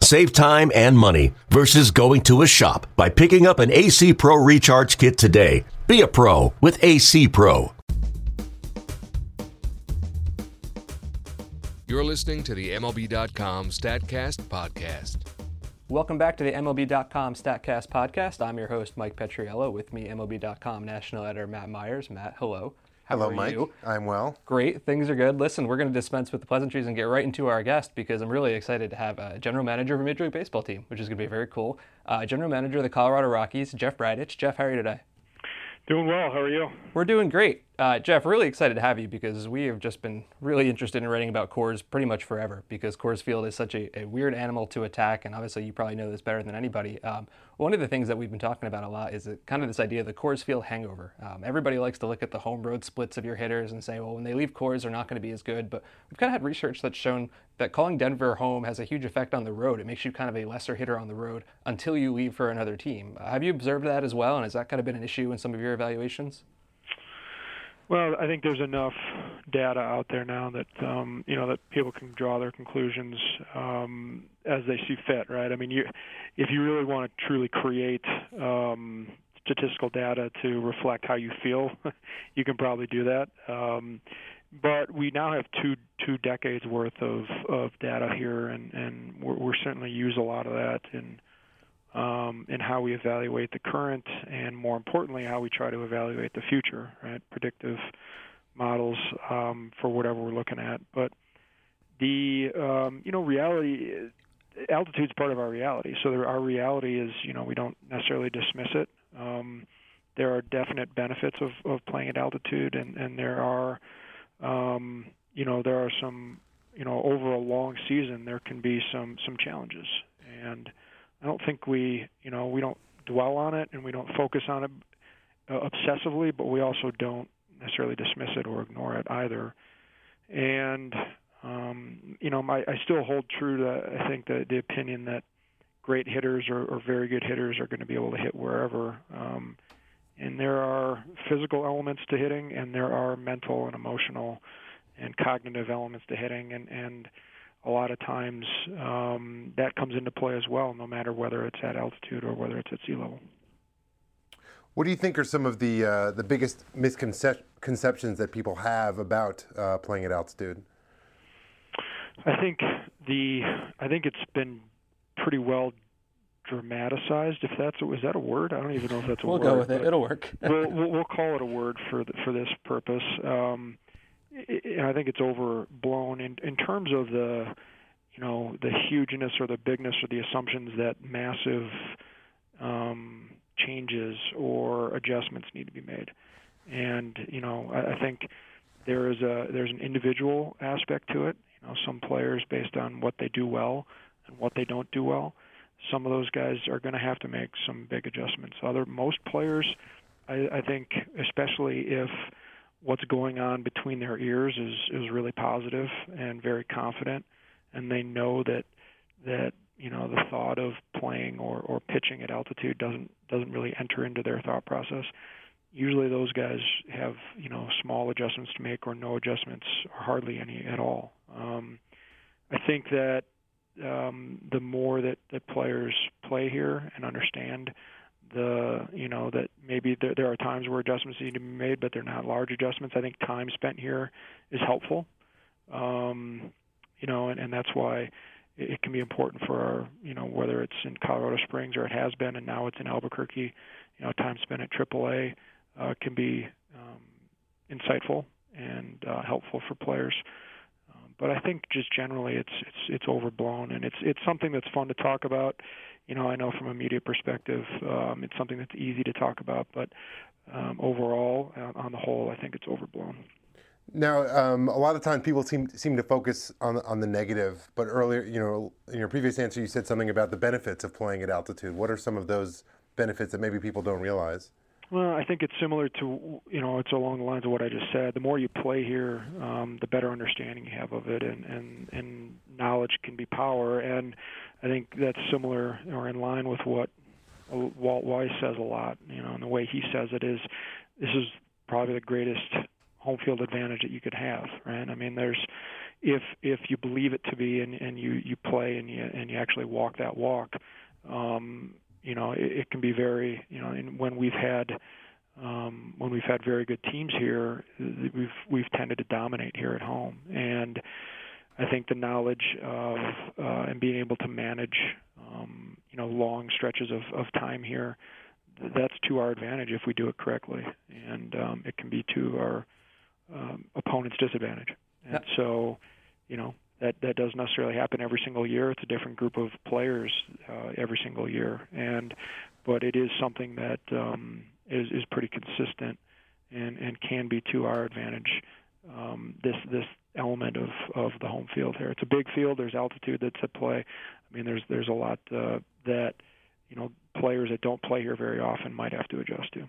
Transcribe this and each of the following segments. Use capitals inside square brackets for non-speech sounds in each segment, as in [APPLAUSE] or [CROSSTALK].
Save time and money versus going to a shop by picking up an AC Pro Recharge Kit today. Be a pro with AC Pro. You're listening to the MLB.com StatCast podcast. Welcome back to the MLB.com StatCast podcast. I'm your host, Mike Petriello. With me, MLB.com national editor Matt Myers. Matt, hello. How Hello, are Mike. you? I'm well. Great, things are good. Listen, we're going to dispense with the pleasantries and get right into our guest because I'm really excited to have a general manager of a Major League Baseball team, which is going to be very cool. Uh, general manager of the Colorado Rockies, Jeff Bridich. Jeff, how are you today? Doing well. How are you? We're doing great. Uh, Jeff, really excited to have you because we have just been really interested in writing about Coors pretty much forever because Coors Field is such a, a weird animal to attack, and obviously you probably know this better than anybody. Um, one of the things that we've been talking about a lot is that kind of this idea of the Coors Field hangover. Um, everybody likes to look at the home road splits of your hitters and say, well, when they leave Coors, they're not going to be as good. But we've kind of had research that's shown that calling Denver home has a huge effect on the road. It makes you kind of a lesser hitter on the road until you leave for another team. Uh, have you observed that as well? And has that kind of been an issue in some of your evaluations? Well, I think there's enough data out there now that um, you know that people can draw their conclusions um, as they see fit, right? I mean, you, if you really want to truly create um, statistical data to reflect how you feel, [LAUGHS] you can probably do that. Um, but we now have two two decades worth of of data here, and and we're, we're certainly use a lot of that in um, in how we evaluate the current, and more importantly, how we try to evaluate the future. Right, predictive models um, for whatever we're looking at. But the um, you know reality, altitude's part of our reality. So there, our reality is you know we don't necessarily dismiss it. Um, there are definite benefits of, of playing at altitude, and, and there are um, you know there are some you know over a long season there can be some some challenges and I don't think we, you know, we don't dwell on it and we don't focus on it uh, obsessively, but we also don't necessarily dismiss it or ignore it either. And um, you know, my, I still hold true to I think the the opinion that great hitters or, or very good hitters are going to be able to hit wherever. Um, and there are physical elements to hitting, and there are mental and emotional and cognitive elements to hitting, and and a lot of times um, that comes into play as well, no matter whether it's at altitude or whether it's at sea level. What do you think are some of the uh, the biggest misconceptions that people have about uh, playing at altitude? I think the I think it's been pretty well dramatized. If that's a, is that a word? I don't even know if that's a we'll word. We'll go with it. It'll work. we'll, [LAUGHS] we'll, we'll call it a word for the, for this purpose. Um, I think it's overblown in in terms of the you know the hugeness or the bigness or the assumptions that massive um, changes or adjustments need to be made. And you know I, I think there is a there's an individual aspect to it. You know some players based on what they do well and what they don't do well. Some of those guys are going to have to make some big adjustments. Other most players, I, I think, especially if what's going on between their ears is is really positive and very confident. And they know that that you know the thought of playing or or pitching at altitude doesn't doesn't really enter into their thought process. Usually those guys have you know small adjustments to make or no adjustments or hardly any at all. Um i think that um the more that that players play here and understand the you know that maybe there, there are times where adjustments need to be made, but they're not large adjustments. I think time spent here is helpful, um, you know, and, and that's why it, it can be important for our you know whether it's in Colorado Springs or it has been, and now it's in Albuquerque. You know, time spent at AAA uh, can be um, insightful and uh, helpful for players. Um, but I think just generally it's it's it's overblown, and it's it's something that's fun to talk about you know, I know from a media perspective, um, it's something that's easy to talk about, but um, overall, uh, on the whole, I think it's overblown. Now, um, a lot of times people seem seem to focus on on the negative, but earlier, you know, in your previous answer, you said something about the benefits of playing at altitude. What are some of those benefits that maybe people don't realize? Well, I think it's similar to you know it's along the lines of what I just said. The more you play here, um, the better understanding you have of it, and and and knowledge can be power. And I think that's similar or in line with what Walt Weiss says a lot. You know, and the way he says it is, this is probably the greatest home field advantage that you could have. Right? I mean, there's if if you believe it to be, and and you you play and you and you actually walk that walk. Um, you know, it, it can be very, you know, and when we've had um, when we've had very good teams here, we've we've tended to dominate here at home, and I think the knowledge of uh, and being able to manage, um, you know, long stretches of, of time here, that's to our advantage if we do it correctly, and um, it can be to our um, opponent's disadvantage. And so, you know, that that doesn't necessarily happen every single year. It's a different group of players uh, every single year, and but it is something that um, is is pretty consistent and and can be to our advantage. Um, this this element of of the home field here. It's a big field. There's altitude that's at play. I mean, there's there's a lot uh, that you know players that don't play here very often might have to adjust to.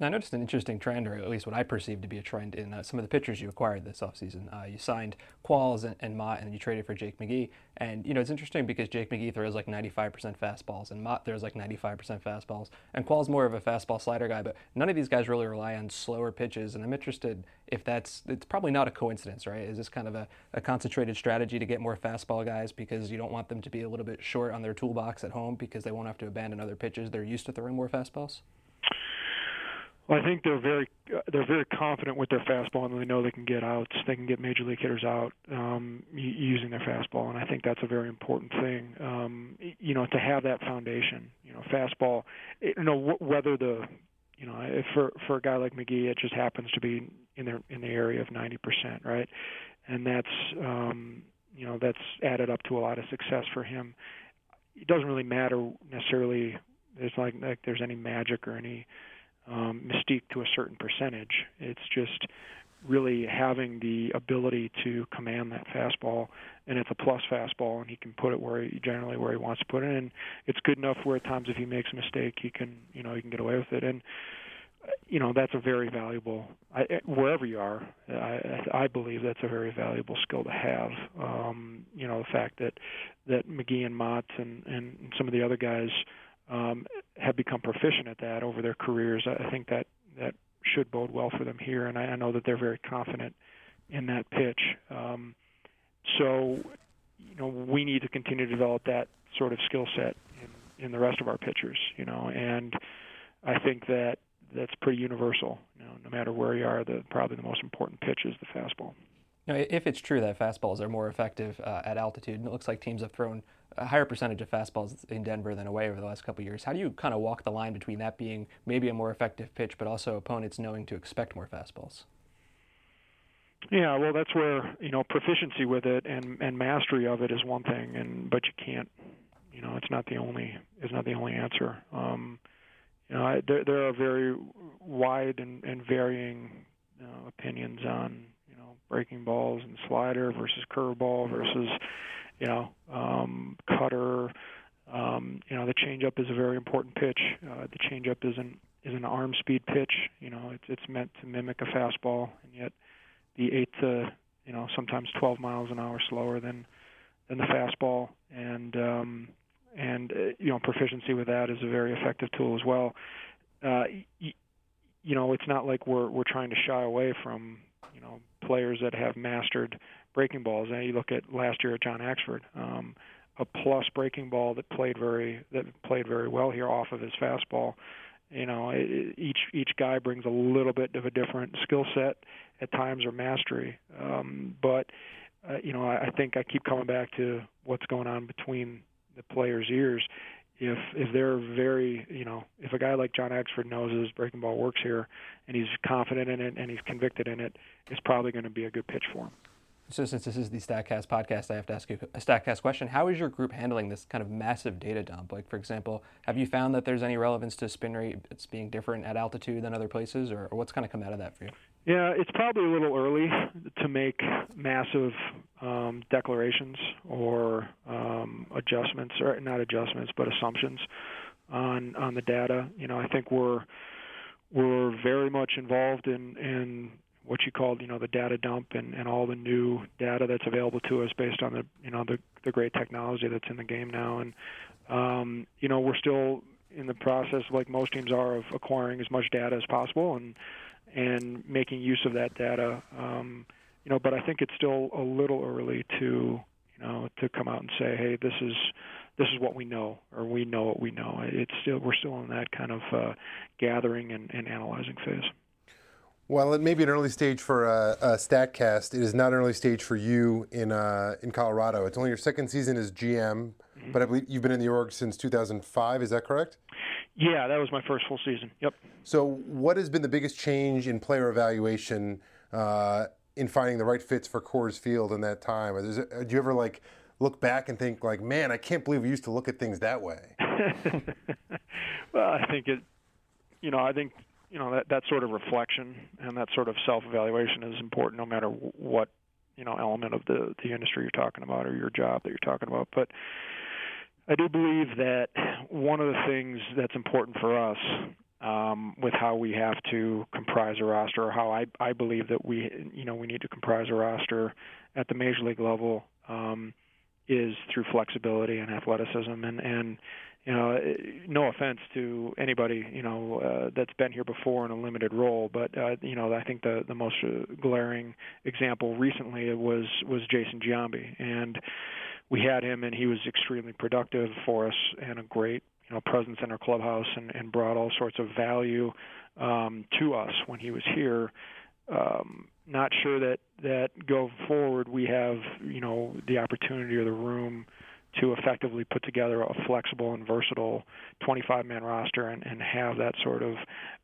Now, I noticed an interesting trend, or at least what I perceive to be a trend, in uh, some of the pitchers you acquired this offseason. Uh, you signed Qualls and, and, Motte, and you traded for Jake McGee. And, you know, it's interesting because Jake McGee throws like 95% fastballs, and Motte throws like 95% fastballs. And Qualls more of a fastball slider guy, but none of these guys really rely on slower pitches. And I'm interested if that's, it's probably not a coincidence, right? Is this kind of a, a concentrated strategy to get more fastball guys because you don't want them to be a little bit short on their toolbox at home because they won't have to abandon other pitches? They're used to throwing more fastballs? Well, I think they're very they're very confident with their fastball, and they know they can get outs. They can get major league hitters out um, using their fastball, and I think that's a very important thing. Um, you know, to have that foundation. You know, fastball. You know, whether the you know, for for a guy like McGee, it just happens to be in the in the area of 90%, right? And that's um, you know that's added up to a lot of success for him. It doesn't really matter necessarily. There's like like there's any magic or any um, mystique to a certain percentage. It's just really having the ability to command that fastball, and it's a plus fastball, and he can put it where he generally where he wants to put it, and it's good enough where at times if he makes a mistake, he can you know he can get away with it, and you know that's a very valuable I, wherever you are. I, I believe that's a very valuable skill to have. Um, you know the fact that that McGee and Motte and and some of the other guys um, have become proficient at that over their careers. I think that that should bode well for them here, and I, I know that they're very confident in that pitch. Um, so, you know, we need to continue to develop that sort of skill set in, in the rest of our pitchers. You know, and I think that that's pretty universal. You know, no matter where you are, the probably the most important pitch is the fastball. Know, if it's true that fastballs are more effective uh, at altitude, and it looks like teams have thrown a higher percentage of fastballs in Denver than away over the last couple years. How do you kind of walk the line between that being maybe a more effective pitch, but also opponents knowing to expect more fastballs? Yeah, well, that's where you know proficiency with it and and mastery of it is one thing, and but you can't, you know, it's not the only it's not the only answer. Um, you know, I, there there are very wide and, and varying uh, opinions on you know breaking balls and slider versus curveball versus you know, um, cutter. Um, you know, the changeup is a very important pitch. Uh, the changeup is an is an arm speed pitch. You know, it's it's meant to mimic a fastball, and yet be eight to you know sometimes 12 miles an hour slower than than the fastball. And um, and uh, you know, proficiency with that is a very effective tool as well. Uh, y- you know, it's not like we're we're trying to shy away from you know players that have mastered breaking balls. And you look at last year at John Axford, um, a plus breaking ball that played very that played very well here off of his fastball. You know, it, each each guy brings a little bit of a different skill set at times or mastery. Um, but uh, you know, I, I think I keep coming back to what's going on between the players' ears. If if they're very, you know, if a guy like John Axford knows his breaking ball works here, and he's confident in it and he's convicted in it, it's probably going to be a good pitch for him. So, since this is the StatCast podcast, I have to ask you a StatCast question. How is your group handling this kind of massive data dump? Like, for example, have you found that there's any relevance to spin rate it's being different at altitude than other places, or, or what's kind of come out of that for you? Yeah, it's probably a little early to make massive um, declarations or um, adjustments, or not adjustments, but assumptions on on the data. You know, I think we're we're very much involved in in what you called you know the data dump and, and all the new data that's available to us based on the you know the the great technology that's in the game now. And um, you know we're still in the process like most teams are of acquiring as much data as possible and and making use of that data. Um, you know but I think it's still a little early to you know to come out and say hey this is this is what we know or we know what we know. It's still we're still in that kind of uh, gathering and, and analyzing phase well, it may be an early stage for uh, uh, Statcast. It is not an early stage for you in uh, in Colorado. It's only your second season as GM, mm-hmm. but I believe you've been in the org since 2005. Is that correct? Yeah, that was my first full season. Yep. So, what has been the biggest change in player evaluation uh, in finding the right fits for Coors Field in that time? Do you ever like look back and think like, man, I can't believe we used to look at things that way? [LAUGHS] well, I think it. You know, I think you know that that sort of reflection and that sort of self-evaluation is important no matter what you know element of the the industry you're talking about or your job that you're talking about but I do believe that one of the things that's important for us um, with how we have to comprise a roster, or how I, I believe that we, you know, we need to comprise a roster at the major league level, um, is through flexibility and athleticism. And and you know, no offense to anybody, you know, uh, that's been here before in a limited role, but uh, you know, I think the the most uh, glaring example recently was was Jason Giambi, and we had him, and he was extremely productive for us and a great you know presence in our clubhouse, and, and brought all sorts of value um, to us when he was here. Um, not sure that that go forward we have you know the opportunity or the room to effectively put together a flexible and versatile 25-man roster and, and have that sort of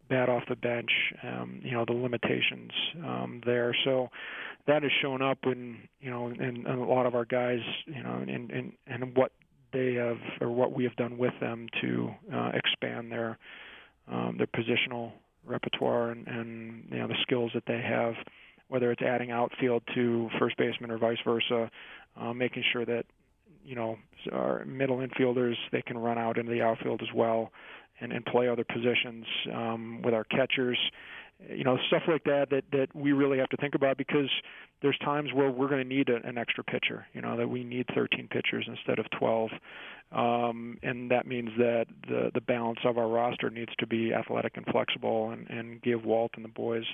bat off the bench, um, you know, the limitations um, there. So that has shown up in, you know, in, in a lot of our guys, you know, and and and what they have or what we have done with them to uh, expand their um, their positional repertoire and, and you know the skills that they have, whether it's adding outfield to first baseman or vice versa, uh, making sure that you know our middle infielders they can run out into the outfield as well and, and play other positions um, with our catchers. You know stuff like that that that we really have to think about because there's times where we're going to need a, an extra pitcher you know that we need 13 pitchers instead of 12 um, and that means that the the balance of our roster needs to be athletic and flexible and and give Walt and the boys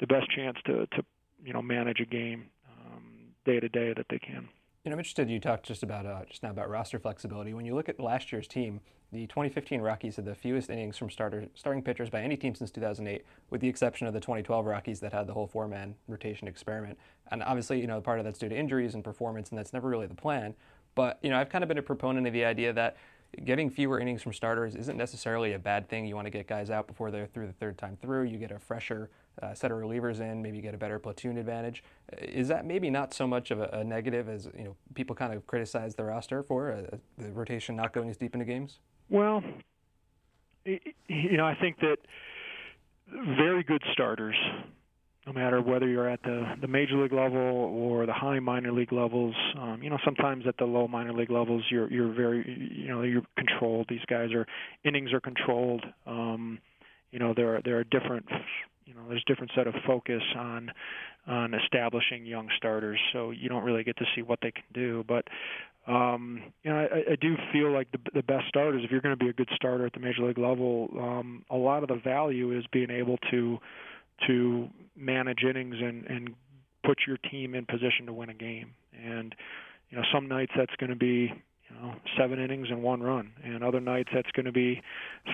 the best chance to to you know manage a game um, day to day that they can you know, I'm interested. You talked just about uh, just now about roster flexibility. When you look at last year's team, the 2015 Rockies had the fewest innings from starter starting pitchers by any team since 2008, with the exception of the 2012 Rockies that had the whole four-man rotation experiment. And obviously, you know, part of that's due to injuries and performance, and that's never really the plan. But you know, I've kind of been a proponent of the idea that getting fewer innings from starters isn't necessarily a bad thing. You want to get guys out before they're through the third time through. You get a fresher uh, set of relievers in, maybe get a better platoon advantage. Uh, is that maybe not so much of a, a negative as you know people kind of criticize the roster for uh, the rotation not going as deep into games? Well, you know, I think that very good starters, no matter whether you're at the the major league level or the high minor league levels, um, you know, sometimes at the low minor league levels, you're you're very, you know, you're controlled. These guys are innings are controlled. Um, you know, there are there are different know there's a different set of focus on on establishing young starters so you don't really get to see what they can do. But um you know I, I do feel like the the best starters if you're going to be a good starter at the major league level um a lot of the value is being able to to manage innings and and put your team in position to win a game. And you know some nights that's going to be you know seven innings and one run. And other nights that's going to be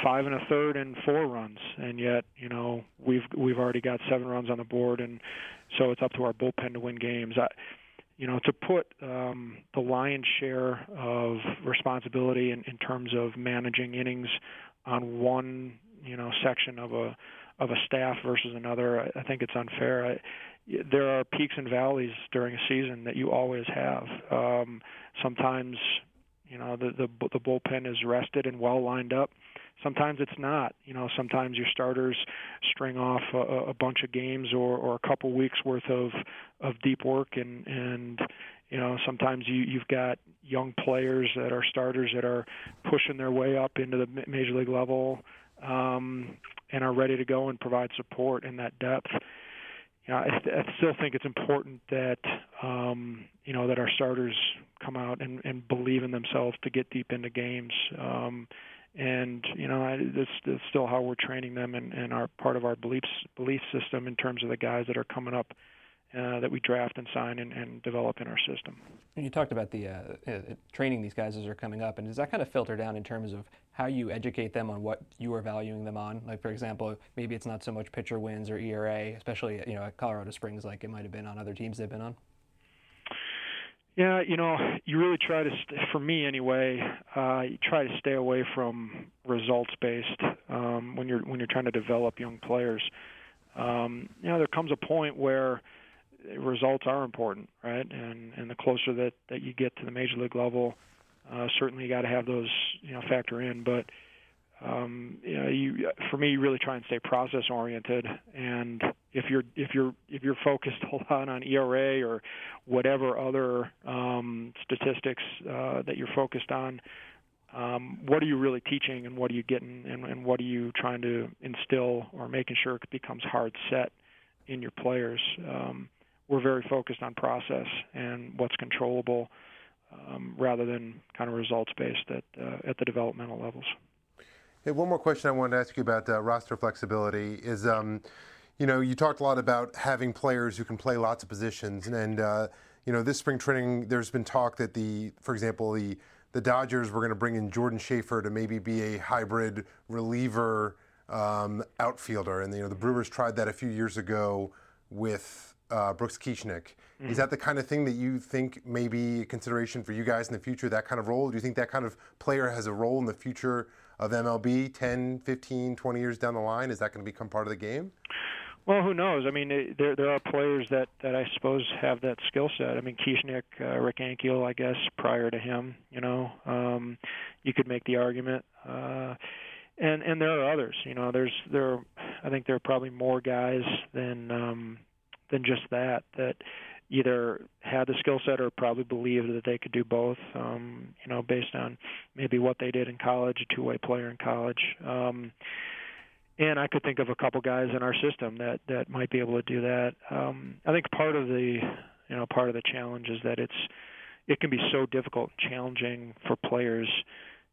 five and a third and four runs. And yet you know we've we've already got seven runs on the board and so it's up to our bullpen to win games. I you know to put um the lion's share of responsibility in, in terms of managing innings on one you know section of a of a staff versus another i, I think it's unfair. I, there are peaks and valleys during a season that you always have. Um, sometimes you know, the the the bullpen is rested and well lined up. Sometimes it's not. You know, sometimes your starters string off a, a bunch of games or or a couple weeks worth of of deep work and and you know sometimes you you've got young players that are starters that are pushing their way up into the major league level um and are ready to go and provide support in that depth. You I, I still think it's important that um, you know that our starters come out and, and believe in themselves to get deep into games. Um, and you know I, this is still how we're training them and, and our part of our beliefs belief system in terms of the guys that are coming up uh, that we draft and sign and, and, develop in our system. And you talked about the uh, uh, training these guys as they're coming up, and does that kind of filter down in terms of how you educate them on what you are valuing them on? Like, for example, maybe it's not so much pitcher wins or ERA, especially you know at Colorado Springs, like it might have been on other teams they've been on. Yeah, you know, you really try to, st- for me anyway, uh, you try to stay away from results based um, when you're when you're trying to develop young players. Um, you know, there comes a point where results are important, right? And and the closer that that you get to the major league level, uh, certainly you got to have those you know factor in. But um, you know, you for me, you really try and stay process oriented. And if you're if you're if you're focused [LAUGHS] a lot on ERA or whatever other um, statistics uh, that you're focused on, um, what are you really teaching and what are you getting and, and what are you trying to instill or making sure it becomes hard set in your players? Um, we're very focused on process and what's controllable um, rather than kind of results based at uh, at the developmental levels. Hey, one more question I wanted to ask you about uh, roster flexibility is, um, you know, you talked a lot about having players who can play lots of positions, and, and uh, you know, this spring training, there's been talk that the, for example, the the Dodgers were going to bring in Jordan Schafer to maybe be a hybrid reliever um, outfielder, and you know, the Brewers tried that a few years ago with uh, Brooks Kieschnick. Mm-hmm. Is that the kind of thing that you think may be a consideration for you guys in the future, that kind of role? Do you think that kind of player has a role in the future of MLB 10, 15, 20 years down the line? Is that going to become part of the game? Well, who knows? I mean, there there are players that that I suppose have that skill set. I mean, Kieschnick, uh, Rick Ankiel, I guess, prior to him, you know, um, you could make the argument. Uh, and and there are others. You know, there's there. I think there are probably more guys than um, than just that that either had the skill set or probably believed that they could do both um you know based on maybe what they did in college a two way player in college. Um and I could think of a couple guys in our system that that might be able to do that. Um I think part of the you know part of the challenge is that it's it can be so difficult and challenging for players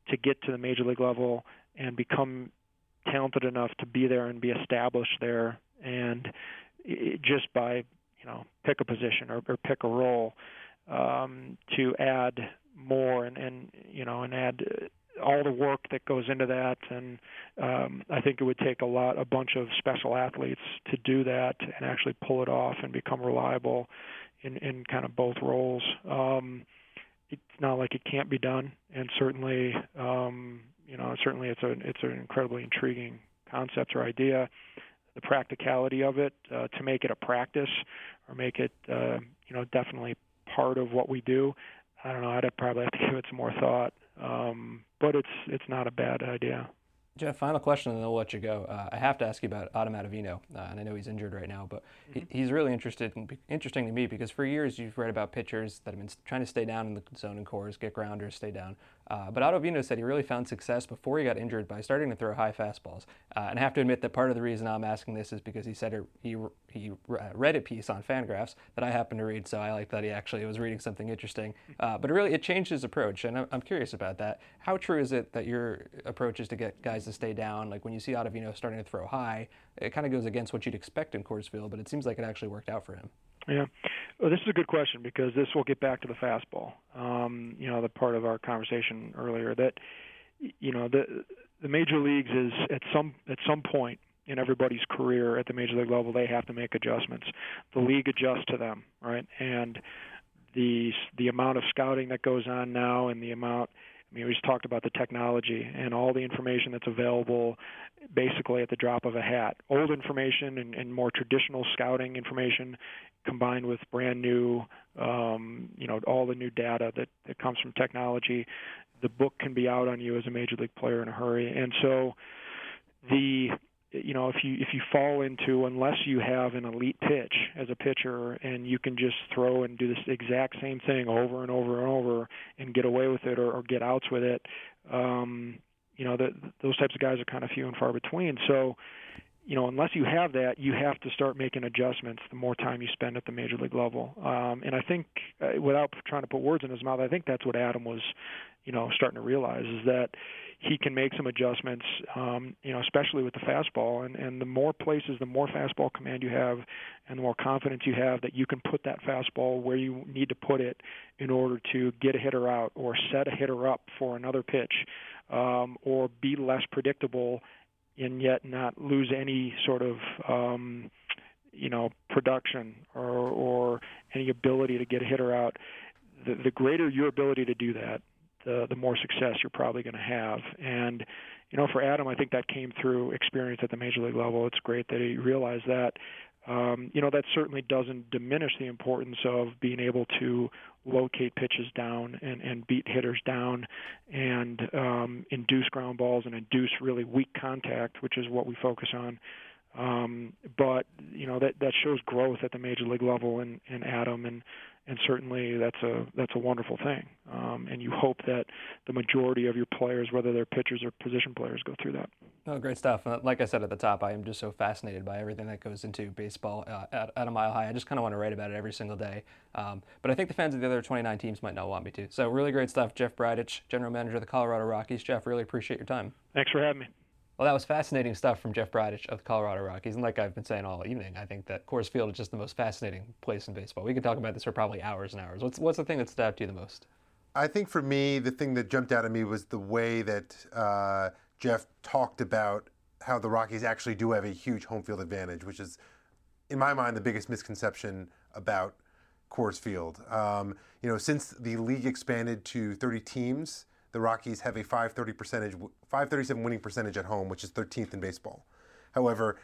to get to the major league level and become talented enough to be there and be established there. And just by you know pick a position or, or pick a role um, to add more and, and you know and add all the work that goes into that. And um, I think it would take a lot a bunch of special athletes to do that and actually pull it off and become reliable in, in kind of both roles. Um, it's not like it can't be done. And certainly um, you know certainly it's a it's an incredibly intriguing concept or idea the practicality of it uh, to make it a practice or make it uh, you know definitely part of what we do. I don't know. I'd probably have to [LAUGHS] give it some more thought, um, but it's it's not a bad idea. Jeff, final question, and then I'll let you go. Uh, I have to ask you about Adam Ottavino, uh, and I know he's injured right now, but mm-hmm. he's really interested in, interesting to me because for years you've read about pitchers that have been trying to stay down in the zone and Coors, get grounders, stay down. Uh, but Ottavino said he really found success before he got injured by starting to throw high fastballs. Uh, and I have to admit that part of the reason I'm asking this is because he said it, he he uh, read a piece on Fangraphs that I happened to read, so I like that he actually was reading something interesting. Uh, but really it changed his approach, and I'm, I'm curious about that. How true is it that your approach is to get guys to stay down? Like when you see Ottavino starting to throw high, it kind of goes against what you'd expect in Coors Field, but it seems like it actually worked out for him. Yeah, well, this is a good question because this will get back to the fastball. Um, you know, the part of our conversation earlier that you know the the major leagues is at some at some point in everybody's career at the major league level they have to make adjustments. The league adjusts to them, right? And the the amount of scouting that goes on now and the amount I mean, we just talked about the technology and all the information that's available basically at the drop of a hat. Old information and, and more traditional scouting information combined with brand new, um, you know, all the new data that, that comes from technology. The book can be out on you as a major league player in a hurry. And so the you know if you if you fall into unless you have an elite pitch as a pitcher and you can just throw and do this exact same thing over and over and over and get away with it or, or get outs with it um you know that those types of guys are kind of few and far between. So you know, unless you have that, you have to start making adjustments the more time you spend at the major league level. Um, and I think, uh, without trying to put words in his mouth, I think that's what Adam was, you know, starting to realize is that he can make some adjustments, um, you know, especially with the fastball. And, and the more places, the more fastball command you have, and the more confidence you have that you can put that fastball where you need to put it in order to get a hitter out or set a hitter up for another pitch, um, or be less predictable, and yet not lose any sort of um, you know production or, or any ability to get a hitter out. The, the greater your ability to do that, the the more success you're probably going to have. And you know, for Adam, I think that came through experience at the major league level. It's great that he realized that. Um, you know, that certainly doesn't diminish the importance of being able to locate pitches down and, and beat hitters down and um, induce ground balls and induce really weak contact, which is what we focus on. Um, but you know that that shows growth at the major league level in, in Adam, and and certainly that's a that's a wonderful thing. Um, and you hope that the majority of your players, whether they're pitchers or position players, go through that. Oh, great stuff. Like I said at the top, I am just so fascinated by everything that goes into baseball uh, at, at, a mile high. I just kind of want to write about it every single day. Um, but I think the fans of the other 29 teams might not want me to. So really great stuff. Jeff Bridich, general manager of the Colorado Rockies. Jeff, really appreciate your time. Thanks for having me. Well, that was fascinating stuff from Jeff Bridich of the Colorado Rockies. And like I've been saying all evening, I think that Coors Field is just the most fascinating place in baseball. We could talk about this for probably hours and hours. What's, what's the thing that stood out to you the most? I think for me, the thing that jumped out at me was the way that uh, Jeff talked about how the Rockies actually do have a huge home field advantage, which is, in my mind, the biggest misconception about Coors Field. Um, you know, since the league expanded to 30 teams, the Rockies have a 530 percentage, 537 winning percentage at home, which is 13th in baseball. However,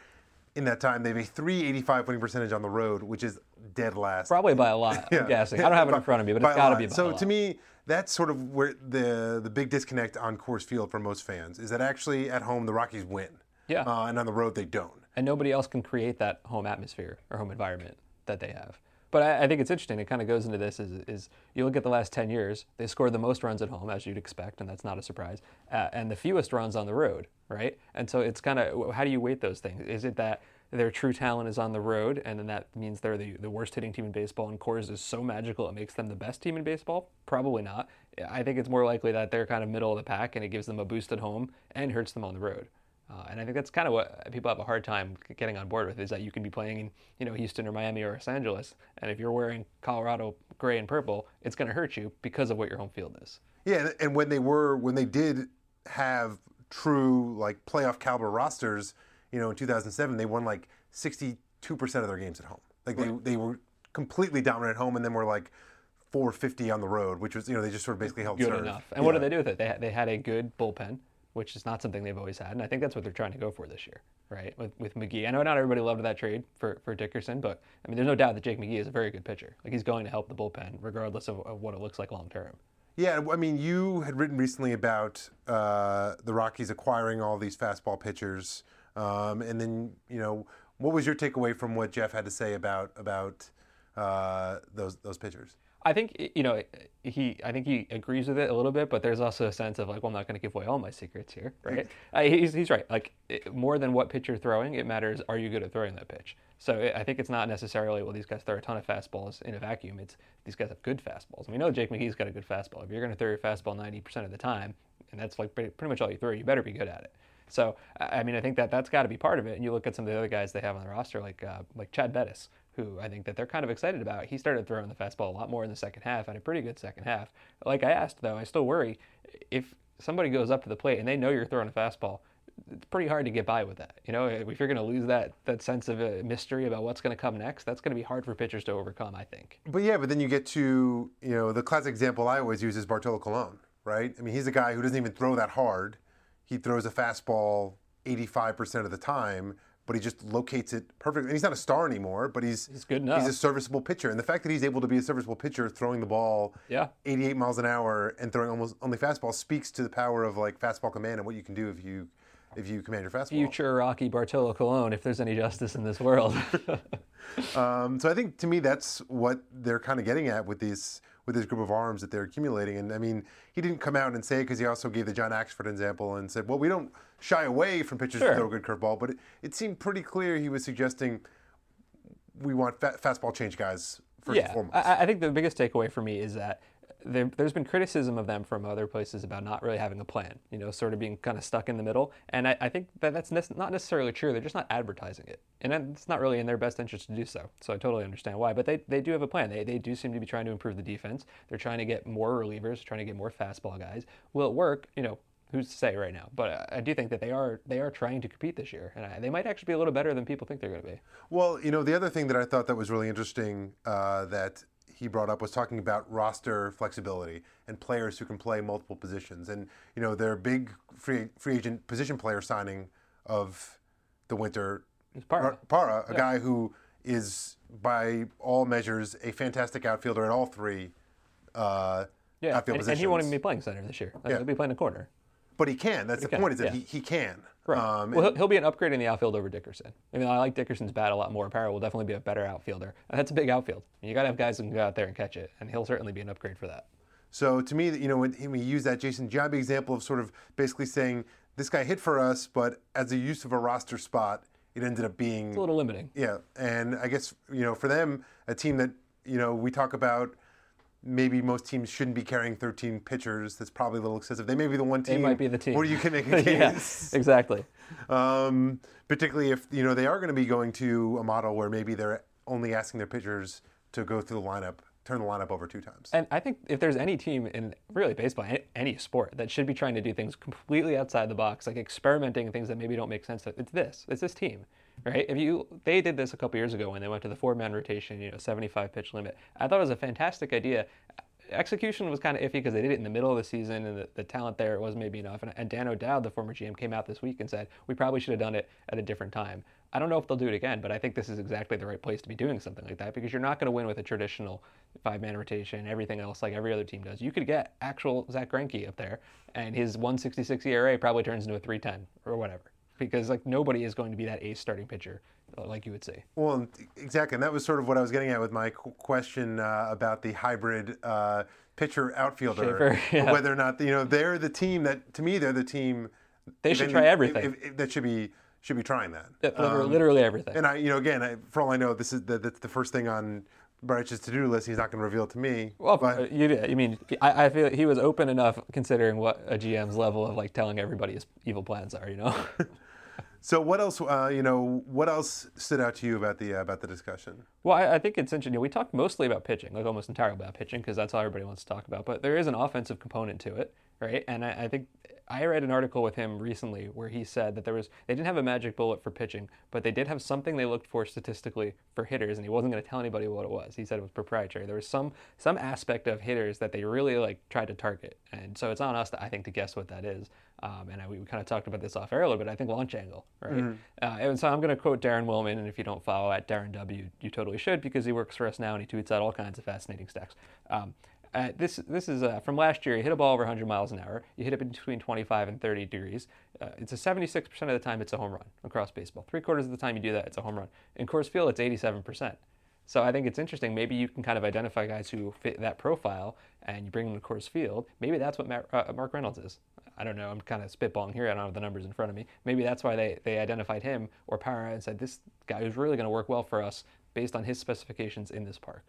in that time, they have a 385 winning percentage on the road, which is dead last. Probably by a lot. I'm [LAUGHS] guessing. I don't have it in front of me, but it's got to be by so to me, that's sort of where the the big disconnect on Coors Field for most fans is that actually at home the Rockies win. Yeah. Uh, and on the road they don't. And nobody else can create that home atmosphere or home environment that they have. But I, I, think it's interesting. It kind of goes into this: is, is, you look at the last ten years, they scored the most runs at home, as you'd expect, and that's not a surprise, uh, and the fewest runs on the road, right? And so it's kind of how do you weight those things? Is it that their true talent is on the road, and then that means they're the, the worst hitting team in baseball, and Coors is so magical it makes them the best team in baseball? Probably not. I think it's more likely that they're kind of middle of the pack, and it gives them a boost at home and hurts them on the road. Uh, and I think that's kind of what people have a hard time getting on board with is that you can be playing in, you know, Houston or Miami or Los Angeles, and if you're wearing Colorado gray and purple, it's going to hurt you because of what your home field is. Yeah, and when they were when they did have true like playoff caliber rosters, you know, in 2007 they won like 62% of their games at home. Like right. they they were completely dominant at home, and then were like 450 on the road, which was you know they just sort of basically held good serve. enough. And yeah. what did they do with it? They they had a good bullpen which is not something they've always had. And I think that's what they're trying to go for this year, right? With, with McGee. I know not everybody loved that trade for, for Dickerson, but I mean, there's no doubt that Jake McGee is a very good pitcher. Like he's going to help the bullpen regardless of, of what it looks like long term. Yeah, I mean, you had written recently about uh, the Rockies acquiring all these fastball pitchers, um, and then you know, what was your takeaway from what Jeff had to say about about uh, those those pitchers? I think you know he. I think he agrees with it a little bit, but there's also a sense of like, well, I'm not going to give away all my secrets here, [LAUGHS] right? uh, he's, he's right. Like it, more than what pitch you're throwing, it matters. Are you good at throwing that pitch? So it, I think it's not necessarily well, these guys throw a ton of fastballs in a vacuum. It's these guys have good fastballs. We know Jake McGee's got a good fastball. If you're going to throw your fastball 90% of the time, and that's like pretty, pretty much all you throw, you better be good at it. So I mean, I think that that's got to be part of it. And you look at some of the other guys they have on the roster, like uh, like Chad Bettis, who I think that they're kind of excited about. He started throwing the fastball a lot more in the second half, had a pretty good second half. Like I asked, though, I still worry if somebody goes up to the plate and they know you're throwing a fastball. It's pretty hard to get by with that. You know, if you're going to lose that that sense of mystery about what's going to come next, that's going to be hard for pitchers to overcome. I think. But yeah, but then you get to you know the classic example I always use is Bartolo Colon, right? I mean, he's a guy who doesn't even throw that hard. He throws a fastball 85% of the time, but he just locates it perfectly. And he's not a star anymore, but he's he's good enough. He's a serviceable pitcher, and the fact that he's able to be a serviceable pitcher, throwing the ball yeah. 88 miles an hour and throwing almost only fastball, speaks to the power of like fastball command and what you can do if you if you command your fastball. Future Rocky Bartolo Colon, if there's any justice in this world. [LAUGHS] um, so I think to me that's what they're kind of getting at with these with his group of arms that they're accumulating. And I mean, he didn't come out and say because he also gave the John Axford example and said, well, we don't shy away from pitchers Sure. who throw a good curveball, but it, it seemed pretty clear he was suggesting we want fa- fastball change guys first yeah, and foremost. I, I think the biggest takeaway for me is that there, there's been criticism of them from other places about not really having a plan, you know, sort of being kind of stuck in the middle. And I, I think that that's nec- not necessarily true. They're just not advertising it. And it's not really in their best interest to do so. So I totally understand why. But they, they do have a plan. They, they do seem to be trying to improve the defense. They're trying to get more relievers, trying to get more fastball guys. Will it work? You know, who's to say right now? But I do think that they are they are trying to compete this year, and I, they might actually be a little better than people think they're going to be. Well, you know, the other thing that I thought that was really interesting uh, that he brought up was talking about roster flexibility and players who can play multiple positions. And you know, their big free free agent position player signing of the winter, Parra. Ra- Parra, a guy who is by all measures a fantastic outfielder at all three uh, Yeah, outfield and, positions. and he won't even be playing center this year. Like, Yeah. He'll be playing the corner. But he can. That's the can, point. Is that yeah. he, he can. Right. Um, well, he'll, he'll be an upgrade in the outfield over Dickerson. I mean, I like Dickerson's bat a lot more. Parra will definitely be a better outfielder. And that's a big outfield. You got to have guys who can go out there and catch it, and he'll certainly be an upgrade for that. So to me, you know, when when he used that Jason Giambi example of sort of basically saying this guy hit for us, but as a use of a roster spot, it ended up being It's a little limiting. yeah. And I guess you know, for them, a team that you know we talk about. Maybe most teams shouldn't be carrying 13 pitchers. That's probably a little excessive. They may be the one team. They might be the team. Where you can make a yeah, case. exactly. Um, particularly if you know they are going to be going to a model where maybe they're only asking their pitchers to go through the lineup, turn the lineup over two times. And I think if there's any team in really baseball, any, sport that should be trying to do things completely outside the box, like experimenting in things that maybe don't make sense, it's this. It's this team, right? If you they did this a couple years ago when they went to the four-man rotation, you know, 75 pitch limit. I thought it was a fantastic idea. Execution was kind of iffy because they did it in the middle of the season and the, the talent there wasn't maybe enough. And, and Dan O'Dowd, the former GM, came out this week and said we probably should have done it at a different time. I don't know if they'll do it again, but I think this is exactly the right place to be doing something like that because you're not going to win with a traditional five-man rotation, everything else like every other team does. You could get actual Zack Greinke up there, and his 166 ERA probably turns into a 310 or whatever because like nobody is going to be that ace starting pitcher uh, like you would say. Well, exactly, and that was sort of what I was getting at with my question uh, about the hybrid uh, pitcher outfielder, Schafer, [LAUGHS] yeah. whether or not you know they're the team that to me they're the team. They should try everything. if- if- that should be should be trying that. Literally, Um, literally everything. and I, you know, again, I, for all I know, this is the, that's the first thing on Bridich's to-do list. He's not going to reveal to me. Well, but uh, you, you mean I, I feel he was open enough considering what a GM's level of like telling everybody his evil plans are, you know. [LAUGHS] so what else? Uh, you know, what else stood out to you about the uh, about the discussion? Well, I, I think it's interesting. We talked mostly about pitching, like almost entirely about pitching, because that's all everybody wants to talk about. But there is an offensive component to it, right? And I, I think I read an article with him recently where he said that there was they didn't have a magic bullet for pitching, but they did have something they looked for statistically for hitters, and he wasn't going to tell anybody what it was. He said it was proprietary. There was some some aspect of hitters that they really like tried to target, and so it's on us, to, I think, to guess what that is. Um, and I, we kind of talked about this off air a little bit. I think launch angle, right? Uh, and so I'm going to quote Daren Willman, and if you don't follow at Daren W, you totally should because he works for us now and he tweets out all kinds of fascinating stacks. Um, uh, this this is uh, from last year. You hit a ball over 100 miles an hour. You hit it between 25 and 30 degrees. Uh, it's a 76% of the time it's a home run across baseball. Three quarters of the time you do that, it's a home run. In Coors Field, it's 87%. So I think it's interesting. Maybe you can kind of identify guys who fit that profile, and you bring them to Coors Field. Maybe that's what Matt, uh, Mark Reynolds is. I don't know. I'm kind of spitballing here. I don't have the numbers in front of me. Maybe that's why they, they identified him or Parra and said this guy is really going to work well for us based on his specifications in this park.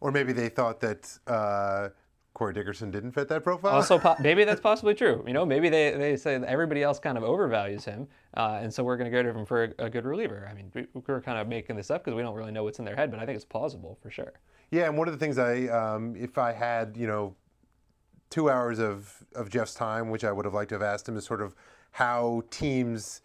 Or maybe they thought that uh, Corey Dickerson didn't fit that profile. Also, po- [LAUGHS] maybe that's possibly true. You know, maybe they, they say that everybody else kind of overvalues him, uh, and so we're going to go to him for a, a good reliever. I mean, we, we're kind of making this up because we don't really know what's in their head, but I think it's plausible for sure. Yeah, and one of the things I, um, if I had, you know, two hours of, of Jeff's time, which I would have liked to have asked him, is sort of how teams,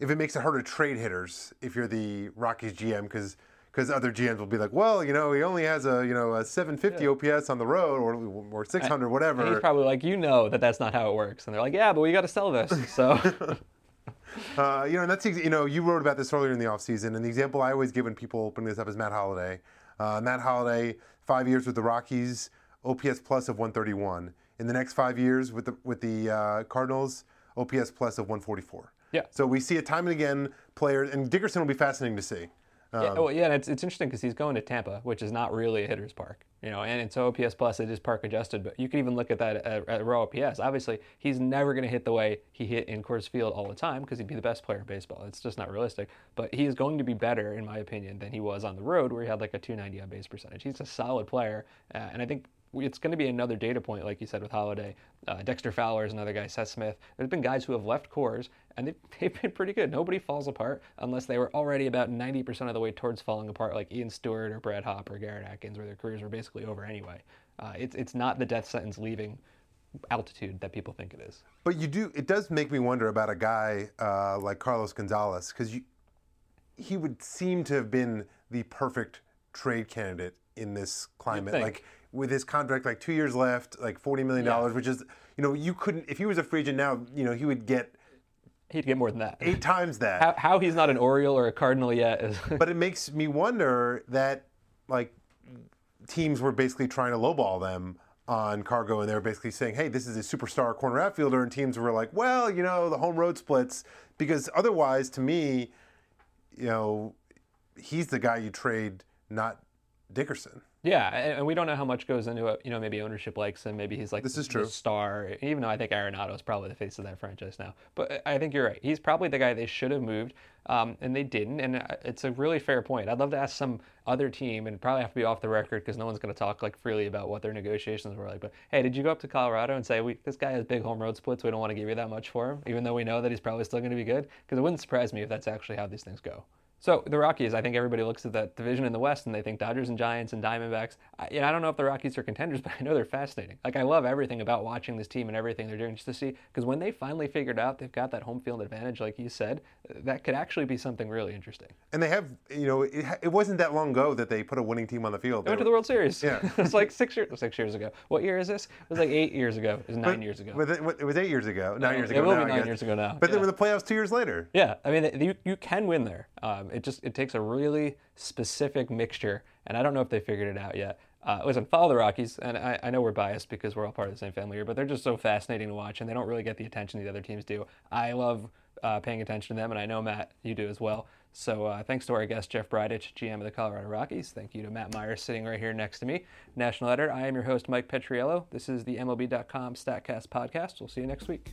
if it makes it harder to trade hitters, if you're the Rockies GM, because because other GMs will be like, well, you know, he only has a you know a 750 OPS on the road or or 600 whatever. And he's probably like, you know that that's not how it works, and they're like, yeah, but we got to sell this. So [LAUGHS] Uh, you know, and that's you know, you wrote about this earlier in the offseason, and the example I always give when people open this up is Matt Holliday. Uh, Matt Holliday, five years with the Rockies, OPS plus of 131. In the next five years with the with the uh, Cardinals, OPS plus of 144. Yeah. So we see it time and again. Players and Dickerson will be fascinating to see. Um, yeah, well, yeah, and it's, it's interesting because he's going to Tampa, which is not really a hitter's park, you know, and it's OPS plus, it is park adjusted, but you can even look at that at, at raw OPS. Obviously, he's never going to hit the way he hit in Coors Field all the time because he'd be the best player in baseball. It's just not realistic, but he is going to be better, in my opinion, than he was on the road where he had like a 290 on base percentage. He's a solid player, uh, and I think it's going to be another data point, like you said with Holliday. Uh, Dexter Fowler is another guy, Seth Smith. There's been guys who have left Coors, and [LAUGHS] they've, been pretty good. Nobody falls apart unless they were already about 90% of the way towards falling apart, like Ian Stewart or Brad Hawpe or Garrett Atkins, where their careers were basically over anyway. Uh, it's, it's not the death sentence leaving altitude that people think it is. But you do. It does make me wonder about a guy uh, like Carlos Gonzalez because he would seem to have been the perfect trade candidate in this climate. Like with his contract, like two years left, like forty million dollars, which is you know you couldn't if he was a free agent now, you know he would get He'd get more than that. eight times that. How, how he's not an Oriole or a Cardinal yet is. [LAUGHS] but it makes me wonder that like teams were basically trying to lowball them on Cargo, and they were basically saying, "Hey, this is a superstar corner outfielder," and teams were like, "Well, you know, the home road splits," because otherwise, to me, you know, he's the guy you trade, not Dickerson. Yeah, and we don't know how much goes into it. You know, maybe ownership likes him. Maybe he's like This is true. star. Even though I think Arenado is probably the face of that franchise now, but I think you're right. He's probably the guy they should have moved, um, and they didn't. And uh, it's a really fair point. I'd love to ask some other team, and probably have to be off the record because no one's going to talk like freely about what their negotiations were like. But hey, did you go up to Colorado and say, "We this guy has big home road splits. We don't want to give you that much for him, even though we know that he's probably still going to be good"? Because it wouldn't surprise me if that's actually how these things go. So the Rockies, I think everybody looks at that division in the West and they think Dodgers and Giants and Diamondbacks. I, you know, I don't know if the Rockies are contenders, [LAUGHS] but I know they're fascinating. Like I love everything about watching this team and everything they're doing just to see because when they finally figured out they've got that home field advantage, like you said, that could actually be something really interesting. And they have, you know, it, it wasn't that long ago that they put a winning team on the field. They went to the World Series. Yeah. [LAUGHS] it was like six years. Six years ago. What year is this? It was like eight years ago. It was nine years ago. But it, it was eight years ago. Nine years ago. it will now, be nine years ago now, But they yeah. were in the playoffs two years later. Yeah, I mean, you, you can win there. Um, it just it takes a really specific mixture, and I don't know if they figured it out yet. Uh, listen, follow the Rockies, and I, I know we're biased because we're all part of the same family here, but they're just so fascinating to watch, and they don't really get the attention the other teams do. I love uh, paying attention to them, and I know Matt, you do as well. So uh, thanks to our guest Jeff Bridich, GM of the Colorado Rockies. Thank you to Matt Myers sitting right here next to me, national editor. I am your host Mike Petriello. This is the MLB.com Statcast podcast. We'll see you next week.